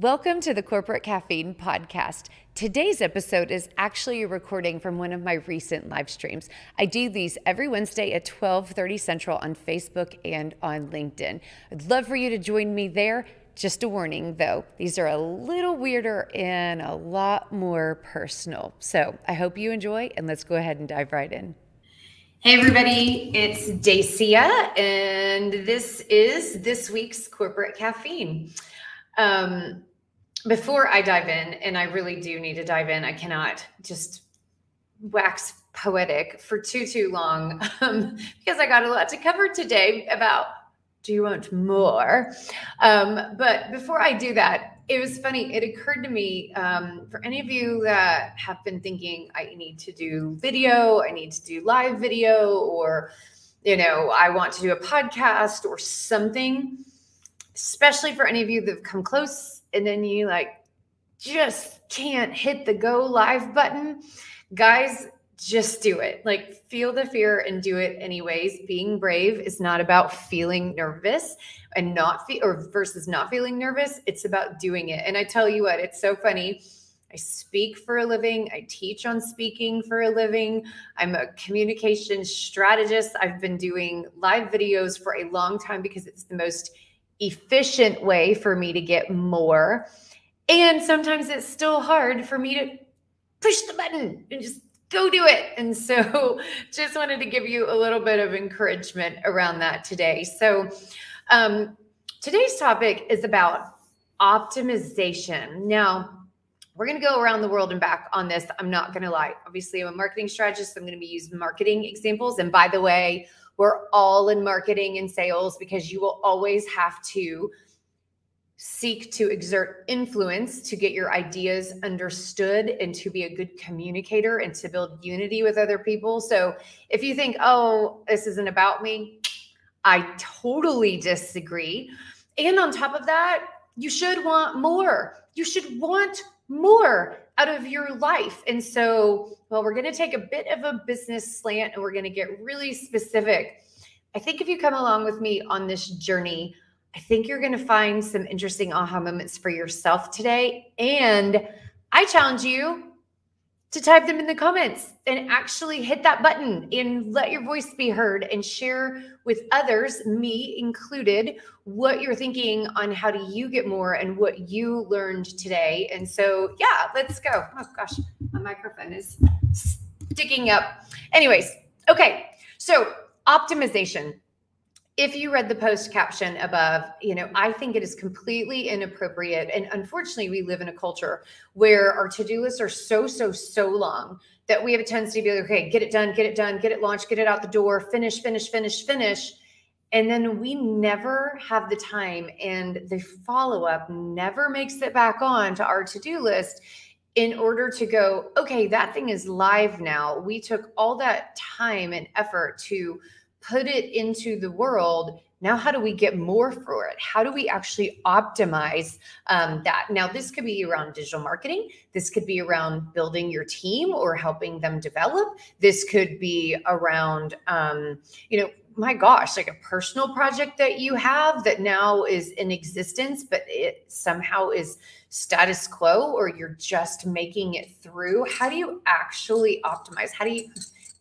Welcome to the Corporate Caffeine Podcast. Today's episode is actually a recording from one of my recent live streams. I do these every Wednesday at 12:30 Central on Facebook and on LinkedIn. I'd love for you to join me there. Just a warning though, these are a little weirder and a lot more personal. So, I hope you enjoy and let's go ahead and dive right in. Hey everybody, it's Dacia and this is this week's Corporate Caffeine. Um, before I dive in, and I really do need to dive in, I cannot just wax poetic for too too long um, because I got a lot to cover today about do you want more? Um, but before I do that, it was funny. It occurred to me um, for any of you that have been thinking, I need to do video, I need to do live video, or, you know, I want to do a podcast or something especially for any of you that have come close and then you like just can't hit the go live button. Guys, just do it. Like feel the fear and do it anyways. Being brave is not about feeling nervous and not feel or versus not feeling nervous. It's about doing it. And I tell you what, it's so funny. I speak for a living. I teach on speaking for a living. I'm a communication strategist. I've been doing live videos for a long time because it's the most efficient way for me to get more. And sometimes it's still hard for me to push the button and just go do it. And so just wanted to give you a little bit of encouragement around that today. So um, today's topic is about optimization. Now, we're going to go around the world and back on this. I'm not going to lie. Obviously, I'm a marketing strategist. I'm going to be using marketing examples. And by the way, we're all in marketing and sales because you will always have to seek to exert influence to get your ideas understood and to be a good communicator and to build unity with other people. So if you think, oh, this isn't about me, I totally disagree. And on top of that, you should want more. You should want more out of your life. And so, well, we're going to take a bit of a business slant and we're going to get really specific. I think if you come along with me on this journey, I think you're going to find some interesting aha moments for yourself today. And I challenge you to type them in the comments and actually hit that button and let your voice be heard and share with others, me included, what you're thinking on how do you get more and what you learned today. And so, yeah, let's go. Oh gosh, my microphone is sticking up. Anyways, okay. So, optimization if you read the post caption above, you know, I think it is completely inappropriate. And unfortunately, we live in a culture where our to do lists are so, so, so long that we have a tendency to be like, okay, get it done, get it done, get it launched, get it out the door, finish, finish, finish, finish. And then we never have the time, and the follow up never makes it back on to our to do list in order to go, okay, that thing is live now. We took all that time and effort to put it into the world now how do we get more for it? How do we actually optimize um, that? Now this could be around digital marketing. This could be around building your team or helping them develop. This could be around um, you know my gosh like a personal project that you have that now is in existence but it somehow is status quo or you're just making it through. How do you actually optimize? How do you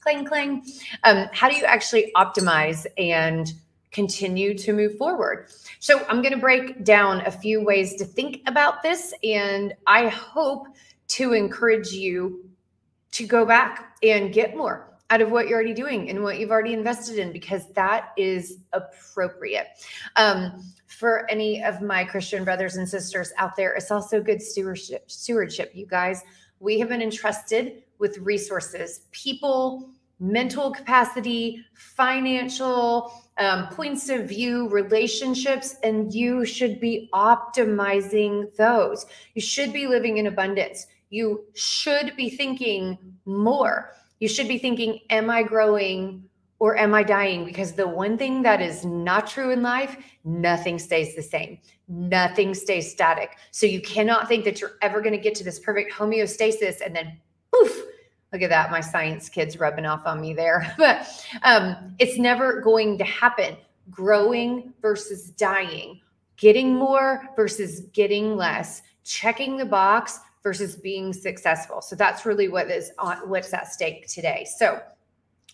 clang, clang. Um, how do you actually optimize and continue to move forward? So, I'm going to break down a few ways to think about this, and I hope to encourage you to go back and get more out of what you're already doing and what you've already invested in because that is appropriate. Um, for any of my Christian brothers and sisters out there, it's also good stewardship. Stewardship, you guys. We have been entrusted with resources, people, mental capacity, financial um, points of view, relationships, and you should be optimizing those. You should be living in abundance. You should be thinking more. You should be thinking, Am I growing? Or am I dying? Because the one thing that is not true in life, nothing stays the same. Nothing stays static. So you cannot think that you're ever going to get to this perfect homeostasis and then poof, Look at that. My science kids rubbing off on me there. but um, it's never going to happen. Growing versus dying. getting more versus getting less, checking the box versus being successful. So that's really what is on what's at stake today. So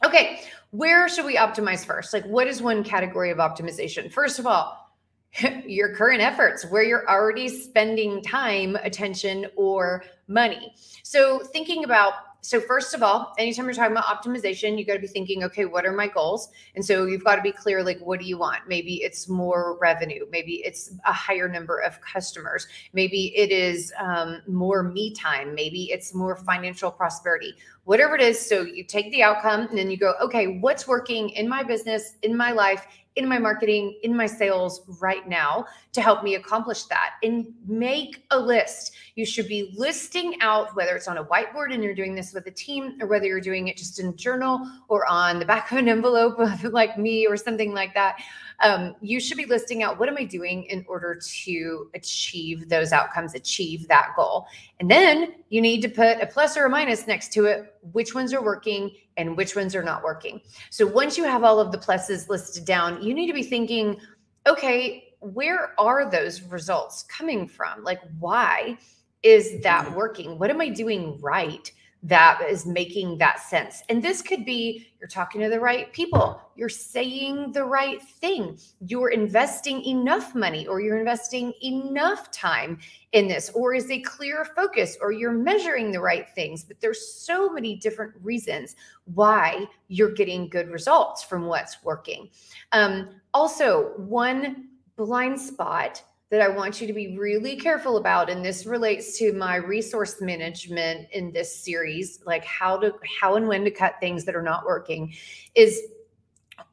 okay, where should we optimize first? Like what is one category of optimization? First of all, your current efforts where you're already spending time, attention, or money. So, thinking about so first of all, anytime you're talking about optimization, you got to be thinking, okay, what are my goals? And so you've got to be clear, like, what do you want? Maybe it's more revenue. Maybe it's a higher number of customers. Maybe it is um, more me time. Maybe it's more financial prosperity. Whatever it is. So you take the outcome and then you go, okay, what's working in my business, in my life, in my marketing, in my sales right now to help me accomplish that. And make a list. You should be listing out whether it's on a whiteboard and you're doing this with a team or whether you're doing it just in a journal or on the back of an envelope like me or something like that um, you should be listing out what am I doing in order to achieve those outcomes, achieve that goal. And then you need to put a plus or a minus next to it, which ones are working and which ones are not working. So once you have all of the pluses listed down, you need to be thinking, okay, where are those results coming from? Like, why is that mm-hmm. working? What am I doing right? That is making that sense. And this could be you're talking to the right people, you're saying the right thing, you're investing enough money, or you're investing enough time in this, or is a clear focus, or you're measuring the right things. But there's so many different reasons why you're getting good results from what's working. Um, also, one blind spot that I want you to be really careful about and this relates to my resource management in this series like how to how and when to cut things that are not working is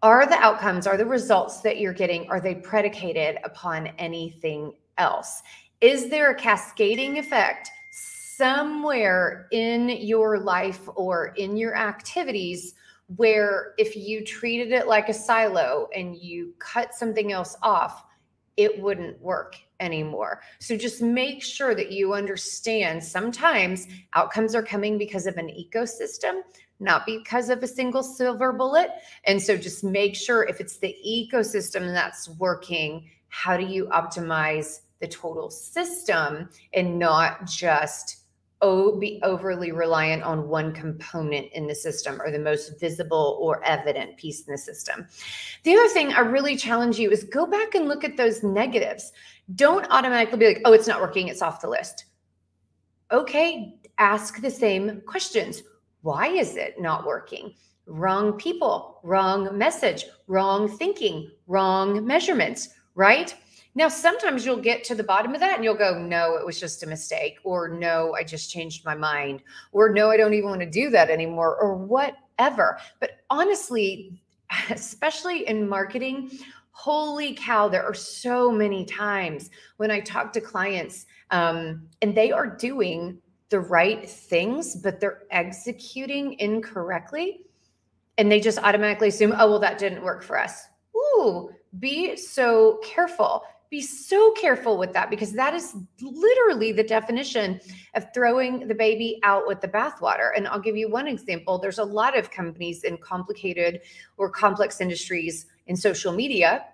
are the outcomes are the results that you're getting are they predicated upon anything else? Is there a cascading effect somewhere in your life or in your activities where if you treated it like a silo and you cut something else off it wouldn't work anymore. So just make sure that you understand sometimes outcomes are coming because of an ecosystem, not because of a single silver bullet. And so just make sure if it's the ecosystem that's working, how do you optimize the total system and not just be overly reliant on one component in the system or the most visible or evident piece in the system. The other thing I really challenge you is go back and look at those negatives. Don't automatically be like, oh, it's not working, it's off the list. Okay, ask the same questions. Why is it not working? Wrong people, wrong message, wrong thinking, wrong measurements, right? Now, sometimes you'll get to the bottom of that and you'll go, no, it was just a mistake, or no, I just changed my mind, or no, I don't even want to do that anymore, or whatever. But honestly, especially in marketing, holy cow, there are so many times when I talk to clients um, and they are doing the right things, but they're executing incorrectly. And they just automatically assume, oh, well, that didn't work for us. Ooh, be so careful be so careful with that because that is literally the definition of throwing the baby out with the bathwater. And I'll give you one example. There's a lot of companies in complicated or complex industries in social media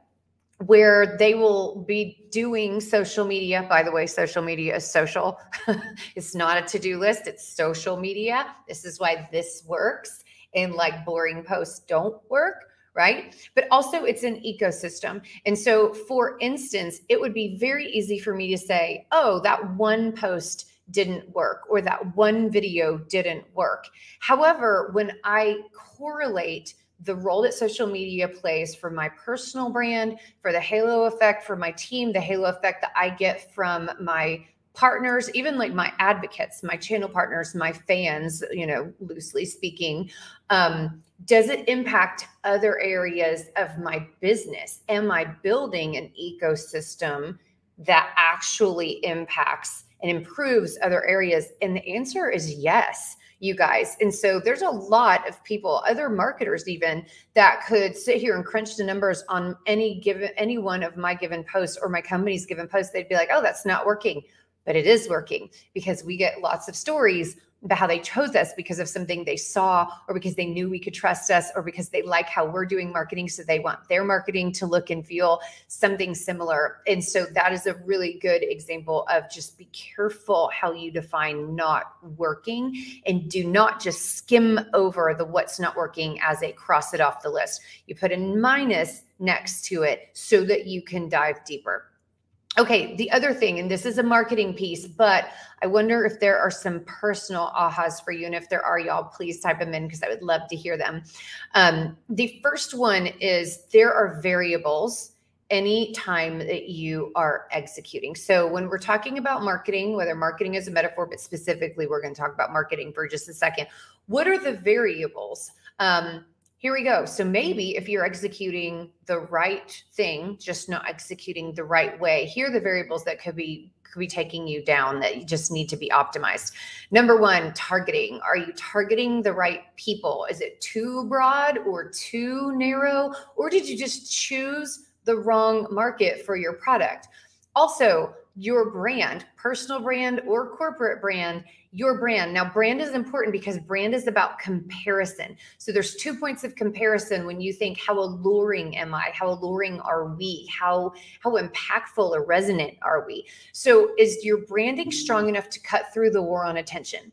where they will be doing social media. By the way, social media is social. it's not a to do list, it's social media. This is why this works. And like boring posts don't work right? But also it's an ecosystem. And so, for instance, it would be very easy for me to say, oh, that one post didn't work or that one video didn't work. However, when I correlate the role that social media plays for my personal brand, for the halo effect for my team, the halo effect that I get from my partners, even like my advocates, my channel partners, my fans, you know, loosely speaking, um, does it impact other areas of my business? Am I building an ecosystem that actually impacts and improves other areas? And the answer is yes, you guys. And so there's a lot of people, other marketers even, that could sit here and crunch the numbers on any given any one of my given posts or my company's given posts. They'd be like, oh, that's not working. But it is working because we get lots of stories about how they chose us because of something they saw or because they knew we could trust us or because they like how we're doing marketing. So they want their marketing to look and feel something similar. And so that is a really good example of just be careful how you define not working and do not just skim over the what's not working as a cross it off the list. You put a minus next to it so that you can dive deeper Okay, the other thing, and this is a marketing piece, but I wonder if there are some personal ahas for you. And if there are, y'all, please type them in because I would love to hear them. Um, the first one is there are variables anytime that you are executing. So when we're talking about marketing, whether marketing is a metaphor, but specifically we're going to talk about marketing for just a second. What are the variables? Um, here we go. So maybe if you're executing the right thing, just not executing the right way, here are the variables that could be could be taking you down that you just need to be optimized. Number one, targeting. Are you targeting the right people? Is it too broad or too narrow? Or did you just choose the wrong market for your product? Also, your brand, personal brand or corporate brand, your brand. Now, brand is important because brand is about comparison. So there's two points of comparison when you think how alluring am I? How alluring are we? How how impactful or resonant are we? So is your branding strong enough to cut through the war on attention?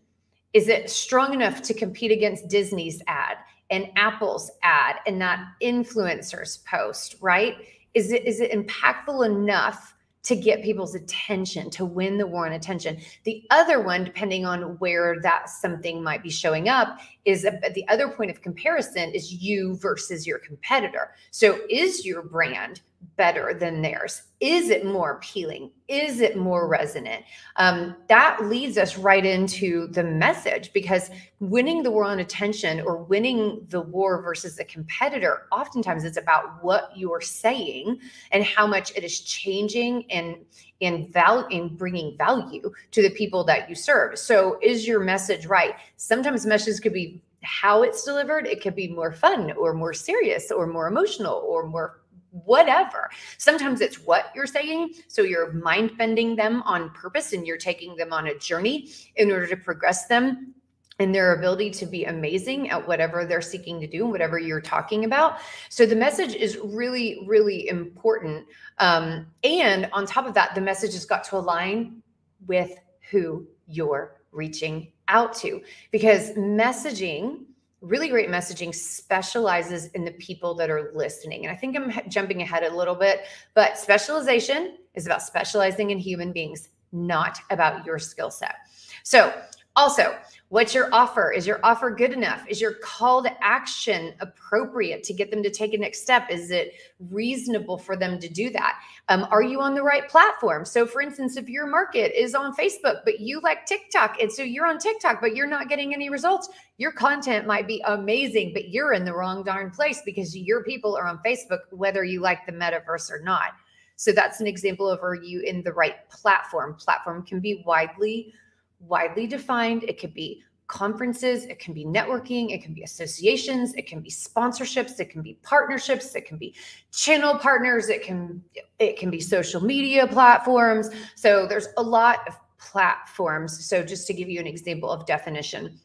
Is it strong enough to compete against Disney's ad and Apple's ad and that influencer's post, right? Is it is it impactful enough to get people's attention, to win the war on attention. The other one, depending on where that something might be showing up, is a, the other point of comparison is you versus your competitor. So, is your brand better than theirs? Is it more appealing? Is it more resonant? Um, that leads us right into the message because winning the war on attention or winning the war versus a competitor, oftentimes it's about what you're saying and how much it is changing and in value in bringing value to the people that you serve. So, is your message right? Sometimes messages could be how it's delivered. It could be more fun or more serious or more emotional or more whatever. Sometimes it's what you're saying. So you're mind bending them on purpose and you're taking them on a journey in order to progress them and their ability to be amazing at whatever they're seeking to do and whatever you're talking about. So the message is really, really important. Um, and on top of that, the message has got to align with who you're reaching out to because messaging really great messaging specializes in the people that are listening. And I think I'm jumping ahead a little bit, but specialization is about specializing in human beings, not about your skill set. So, also, what's your offer? Is your offer good enough? Is your call to action appropriate to get them to take a next step? Is it reasonable for them to do that? Um, are you on the right platform? So, for instance, if your market is on Facebook, but you like TikTok, and so you're on TikTok, but you're not getting any results, your content might be amazing, but you're in the wrong darn place because your people are on Facebook, whether you like the metaverse or not. So, that's an example of are you in the right platform? Platform can be widely widely defined. It could be conferences, it can be networking, it can be associations, it can be sponsorships, it can be partnerships, it can be channel partners, it can it can be social media platforms. So there's a lot of platforms. So just to give you an example of definition,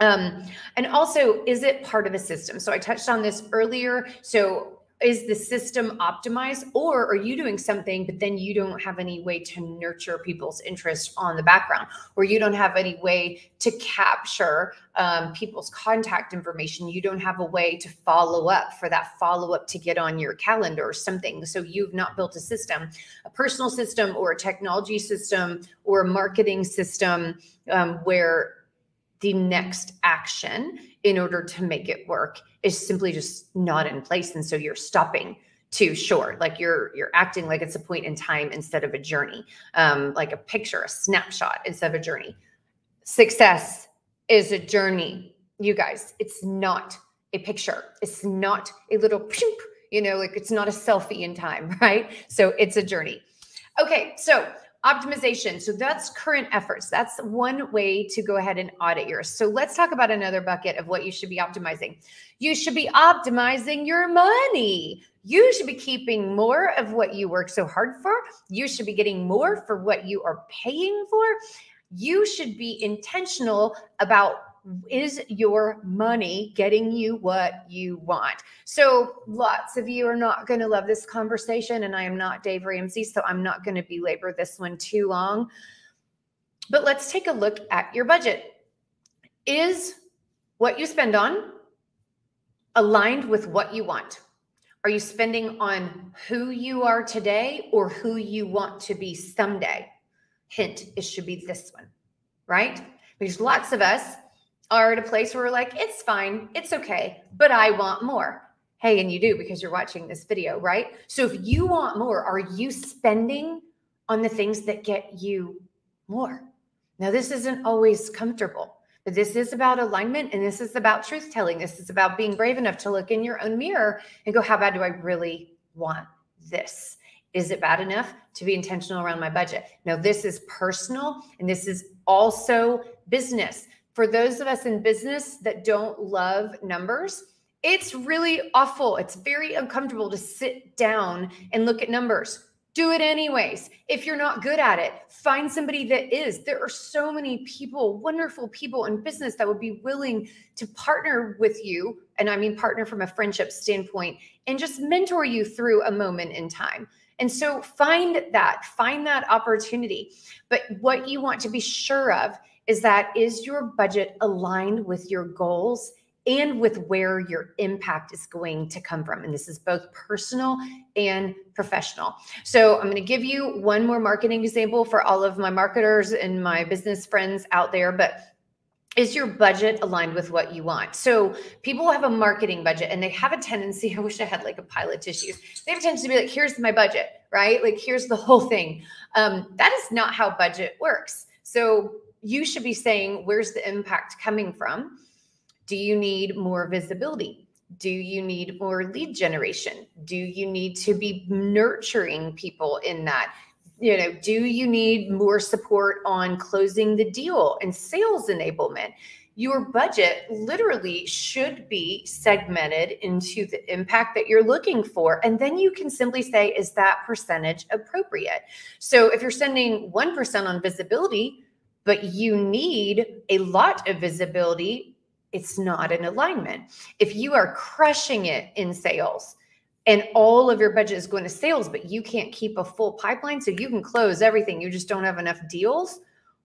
um, and also, is it part of a system? So I touched on this earlier. So is the system optimized or are you doing something but then you don't have any way to nurture people's interest on the background or you don't have any way to capture um, people's contact information? You don't have a way to follow up for that follow up to get on your calendar or something. So you've not built a system a personal system or a technology system or a marketing system um, where the next action in order to make it work is simply just not in place. And so you're stopping too short. Like you're you're acting like it's a point in time instead of a journey um like a picture a snapshot instead of a journey. Success is a journey you guys. It's not a picture. It's not a little you know like it's not a selfie in time right? So it's a journey. Okay so optimization. So that's current efforts. That's one way to go ahead and audit yours. So let's talk about another bucket of what you should be optimizing. You should be optimizing your money. You should be keeping more of what you work so hard for. You should be getting more for what you are paying for. You should be intentional about is your money getting you what you want? So, lots of you are not going to love this conversation, and I am not Dave Ramsey, so I'm not going to belabor this one too long. But let's take a look at your budget. Is what you spend on aligned with what you want? Are you spending on who you are today or who you want to be someday? Hint, it should be this one, right? Because lots of us are at a place where we're like, it's fine, it's okay, but I want more. Hey, and you do because you're watching this video, right? So if you want more, are you spending on the things that get you more? Now, this isn't always comfortable, but this is about alignment and this is about truth telling. This is about being brave enough to look in your own mirror and go, how bad do I really want this? Is it bad enough to be intentional around my budget? Now, this is personal and this is also business for those of us in business that don't love numbers, it's really awful. It's very uncomfortable to sit down and look at numbers. Do it anyways. If you're not good at it, find somebody that is. There are so many people, wonderful people in business that would be willing to partner with you. And I mean, partner from a friendship standpoint and just mentor you through a moment in time. And so find that, find that opportunity. But what you want to be sure of is that is your budget aligned with your goals and with where your impact is going to come from. And this is both personal and professional. So I'm going to give you one more marketing example for all of my marketers and my business friends out there. But is your budget aligned with what you want? So people have a marketing budget and they have a tendency, I wish I had like a pile of tissues. They have a tendency to be like, here's my budget, right? Like, here's the whole thing. Um, that is not how budget works. So you should be saying, where's the impact coming from? Do you need more visibility? Do you need more lead generation? Do you need to be nurturing people in that? You know, do you need more support on closing the deal and sales enablement? Your budget literally should be segmented into the impact that you're looking for. And then you can simply say, is that percentage appropriate? So if you're sending 1% on visibility, but you need a lot of visibility, it's not an alignment. If you are crushing it in sales, and all of your budget is going to sales, but you can't keep a full pipeline so you can close everything, you just don't have enough deals.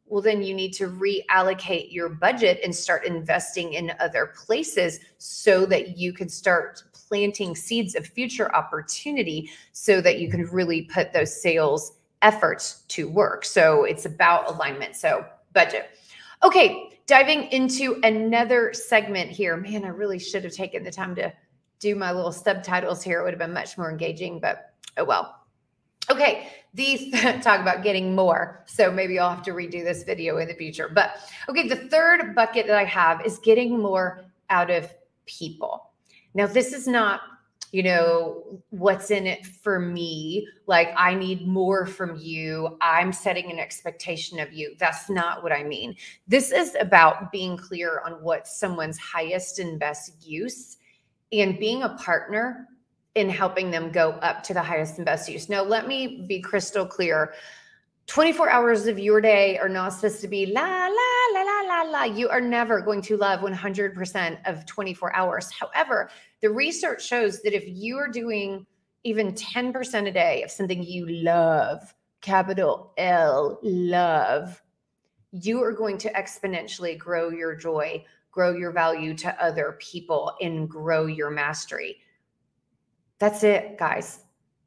Well, then you need to reallocate your budget and start investing in other places so that you can start planting seeds of future opportunity so that you can really put those sales efforts to work. So it's about alignment. So budget. Okay, diving into another segment here. Man, I really should have taken the time to do my little subtitles here. It would have been much more engaging, but oh well. Okay, these talk about getting more. So maybe I'll have to redo this video in the future. But okay, the third bucket that I have is getting more out of people. Now, this is not you know, what's in it for me? Like, I need more from you. I'm setting an expectation of you. That's not what I mean. This is about being clear on what someone's highest and best use and being a partner in helping them go up to the highest and best use. Now, let me be crystal clear. 24 hours of your day are not supposed to be la, la, la, la, la, la. You are never going to love 100% of 24 hours. However, the research shows that if you are doing even 10% a day of something you love, capital L, love, you are going to exponentially grow your joy, grow your value to other people, and grow your mastery. That's it, guys.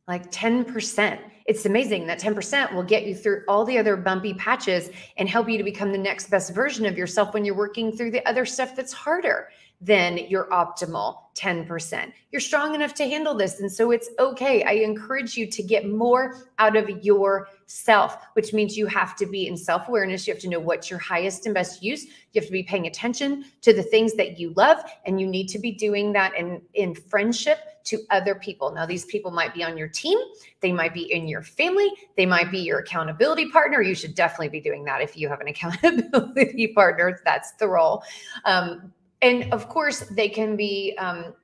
Like 10%. It's amazing that 10% will get you through all the other bumpy patches and help you to become the next best version of yourself when you're working through the other stuff that's harder than your optimal 10%. You're strong enough to handle this. And so it's okay. I encourage you to get more out of yourself, which means you have to be in self awareness. You have to know what's your highest and best use. You have to be paying attention to the things that you love. And you need to be doing that in, in friendship to other people. Now, these people might be on your team, they might be in your family, they might be your accountability partner. You should definitely be doing that if you have an accountability partner. That's the role. Um, and of course they can be um,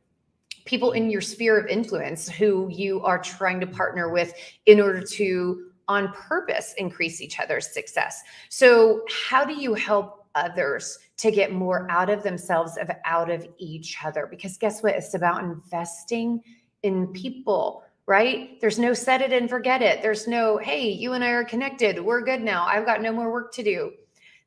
people in your sphere of influence who you are trying to partner with in order to on purpose increase each other's success. So, how do you help others to get more out of themselves of out of each other? Because guess what? It's about investing in people right? There's no set it and forget it. There's no, hey, you and I are connected. We're good now. I've got no more work to do.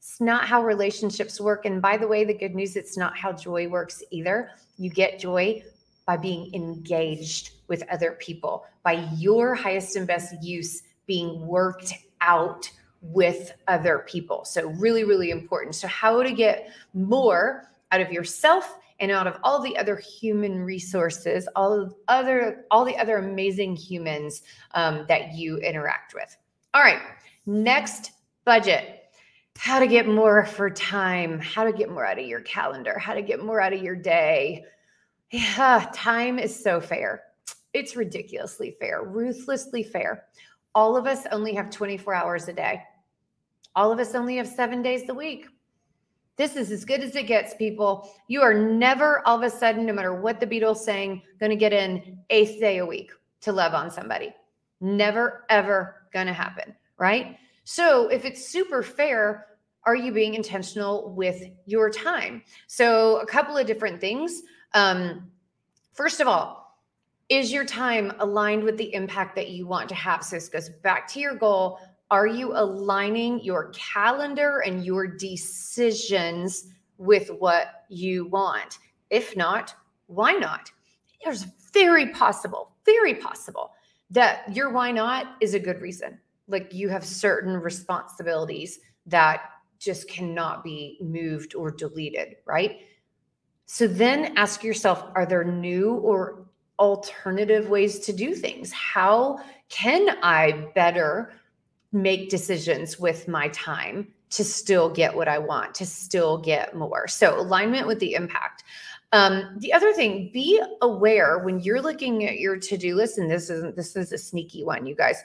It's not how relationships work. And by the way, the good news, it's not how joy works either. You get joy by being engaged with other people, by your highest and best use being worked out with other people. So, really, really important. So, how to get more out of yourself and out of all the other human resources, all of other, all the other amazing humans um, that you interact with. All right, next budget. How to get more for time, how to get more out of your calendar, how to get more out of your day. Yeah, time is so fair. It's ridiculously fair, ruthlessly fair. All of us only have 24 hours a day. All of us only have seven days a week. This is as good as it gets, people. You are never all of a sudden, no matter what the Beatles saying, going to get an eighth day a week to love on somebody. Never, ever going to happen, right? So if it's super fair, are you being intentional with your time? So a couple of different things. Um, first of all, is your time aligned with the impact that you want to have? So this goes back to your goal are you aligning your calendar and your decisions with what you want? If not, why not? There's very possible, very possible that your why not is a good reason. Like you have certain responsibilities that just cannot be moved or deleted, right? So then ask yourself are there new or alternative ways to do things? How can I better make decisions with my time to still get what I want, to still get more. So, alignment with the impact. Um, the other thing, be aware when you're looking at your to-do list, and this isn't this is a sneaky one, you guys.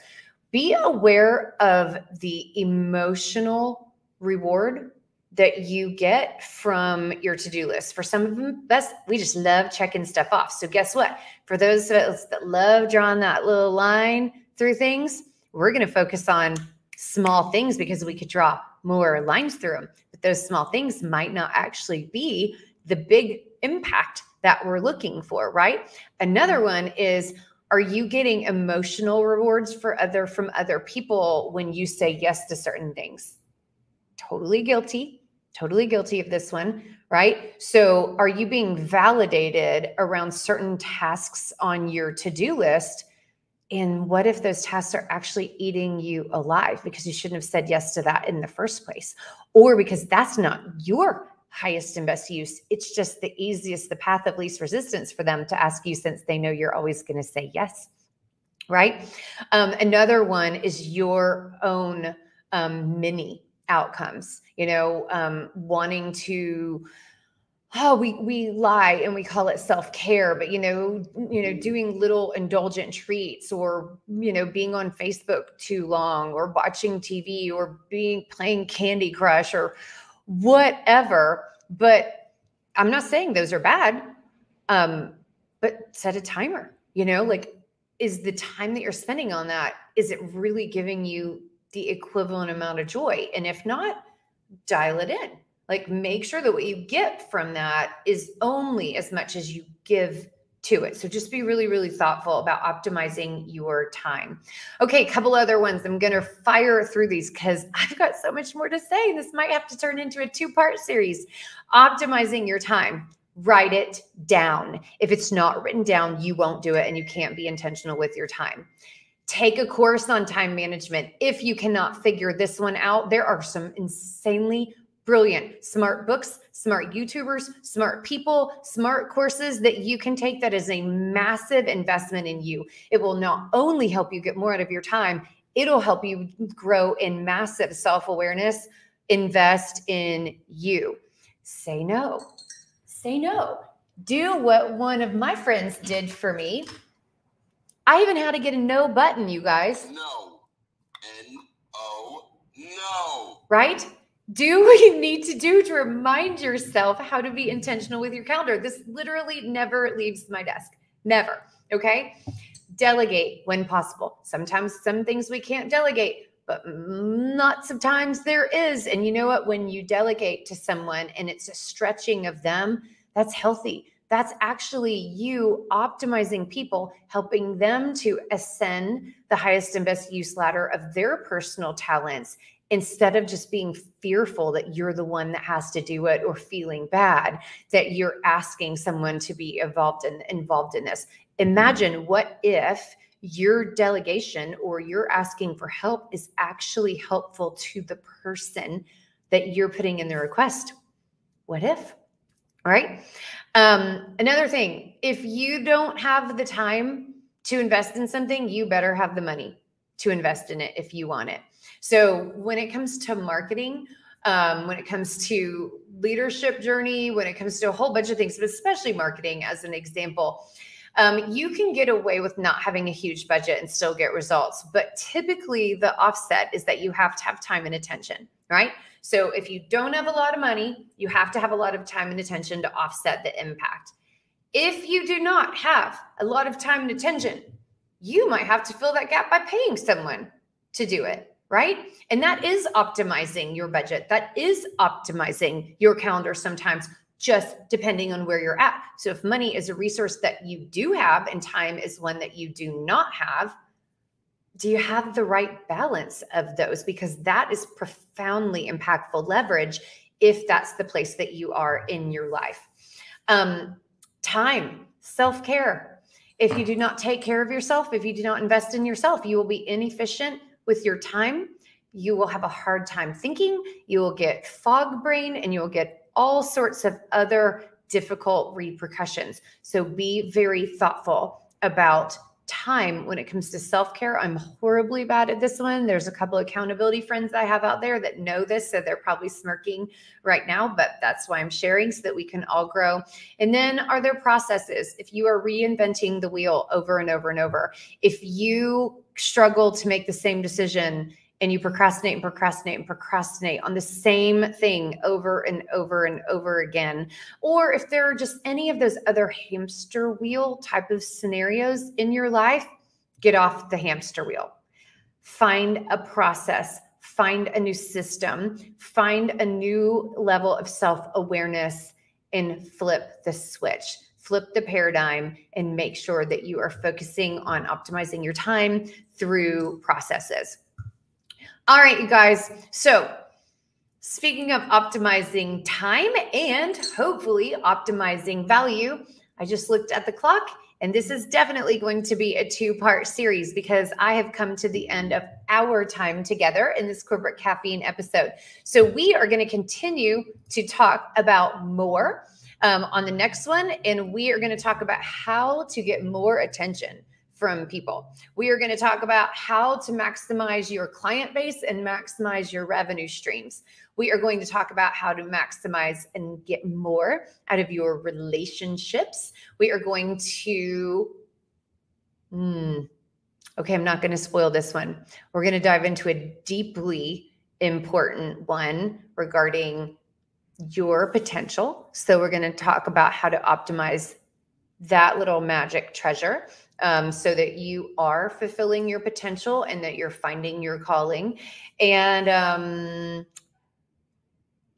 Be aware of the emotional reward that you get from your to-do list. For some of them, best we just love checking stuff off. So guess what? For those of us that love drawing that little line through things, we're going to focus on small things because we could draw more lines through them. But those small things might not actually be the big impact that we're looking for, right? Another one is are you getting emotional rewards for other from other people when you say yes to certain things? Totally guilty. Totally guilty of this one, right? So, are you being validated around certain tasks on your to-do list and what if those tasks are actually eating you alive because you shouldn't have said yes to that in the first place? Or because that's not your highest and best use. It's just the easiest, the path of least resistance for them to ask you since they know you're always going to say yes. Right. Um, another one is your own um, mini outcomes, you know, um, wanting to oh we we lie and we call it self-care but you know you know doing little indulgent treats or you know being on facebook too long or watching tv or being playing candy crush or whatever but i'm not saying those are bad um but set a timer you know like is the time that you're spending on that is it really giving you the equivalent amount of joy? And if not dial it in. Like make sure that what you get from that is only as much as you give to it. So just be really, really thoughtful about optimizing your time. Okay, a couple other ones. I'm going to fire through these because I've got so much more to say. This might have to turn into a two part series. Optimizing your time. Write it down. If it's not written down, you won't do it and you can't be intentional with your time. Take a course on time management. If you cannot figure this one out, there are some insanely brilliant. Smart books smart youtubers smart people smart courses that you can take that is a massive investment in you. It will not only help you get more out of your time it'll help you grow in massive self-awareness invest in you. Say no. Say no. Do what one of my friends did for me. I even had to get a no button you guys. No. N o. No. Right do what you need to do to remind yourself how to be intentional with your calendar. This literally never leaves my desk. Never. Okay. delegate when possible. Sometimes some things we can't delegate, but lots of times there is. And you know what? When you delegate to someone and it's a stretching of them, that's healthy. That's actually you optimizing people, helping them to ascend the highest and best use ladder of their personal talents instead of just being fearful that you're the one that has to do it or feeling bad that you're asking someone to be involved in involved in this. Imagine what if your delegation or you're asking for help is actually helpful to the person that you're putting in the request. What if all right? Um, another thing if you don't have the time to invest in something you better have the money to invest in it if you want it so when it comes to marketing, um, when it comes to leadership journey, when it comes to a whole bunch of things, but especially marketing as an example, um, you can get away with not having a huge budget and still get results. But typically, the offset is that you have to have time and attention, right? So if you don't have a lot of money, you have to have a lot of time and attention to offset the impact. If you do not have a lot of time and attention, you might have to fill that gap by paying someone to do it right? And that is optimizing your budget. That is optimizing your calendar sometimes, just depending on where you're at. So if money is a resource that you do have and time is one that you do not have, do you have the right balance of those? Because that is profoundly impactful leverage if that's the place that you are in your life. Um, time, self care. If you do not take care of yourself, if you do not invest in yourself, you will be inefficient with your time, you will have a hard time thinking. You will get fog brain and you will get all sorts of other difficult repercussions. So be very thoughtful about time when it comes to self care. I'm horribly bad at this one. There's a couple accountability friends I have out there that know this, so they're probably smirking right now, but that's why I'm sharing so that we can all grow. And then are there processes? If you are reinventing the wheel over and over and over, if you struggle to make the same decision and you procrastinate and procrastinate and procrastinate on the same thing over and over and over again, or if there are just any of those other hamster wheel type of scenarios in your life, get off the hamster wheel. Find a process, find a new system, find a new level of self awareness, and flip the switch flip the paradigm and make sure that you are focusing on optimizing your time through processes. All right, you guys. So, speaking of optimizing time and hopefully optimizing value, I just looked at the clock and this is definitely going to be a two part series because I have come to the end of our time together in this corporate caffeine episode. So, we are going to continue to talk about more um, on the next one. And we are going to talk about how to get more attention from people. We are going to talk about how to maximize your client base and maximize your revenue streams. We are going to talk about how to maximize and get more out of your relationships. We are going to, hmm, okay, I'm not going to spoil this one. We're going to dive into a deeply important one regarding your potential. So, we're going to talk about how to optimize that little magic treasure um, so that you are fulfilling your potential and that you're finding your calling. And um,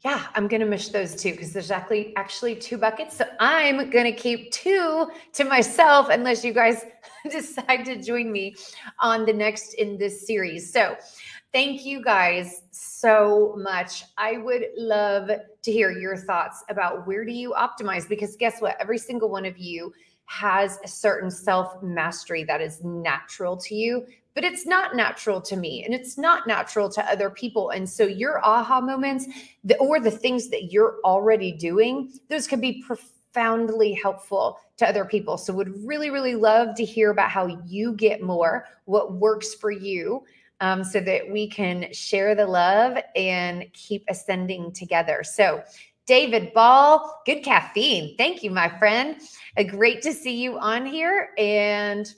yeah, I'm to mish those two because there's actually actually two buckets. So I'm to keep two to myself unless you guys decide to join me on the next in this series. So Thank you guys so much. I would love to hear your thoughts about where do you optimize because guess what? Every single one of you has a certain self mastery that is natural to you, but it's not natural to me and it's not natural to other people. And so your aha moments the, or the things that you're already doing, those can be profoundly helpful to other people. So would really, really love to hear about how you get more, what works for you um, so that we can share the love and keep ascending together. So, David Ball, good caffeine. Thank you, my friend. Uh, great to see you on here and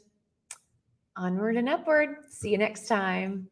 onward and upward. See you next time.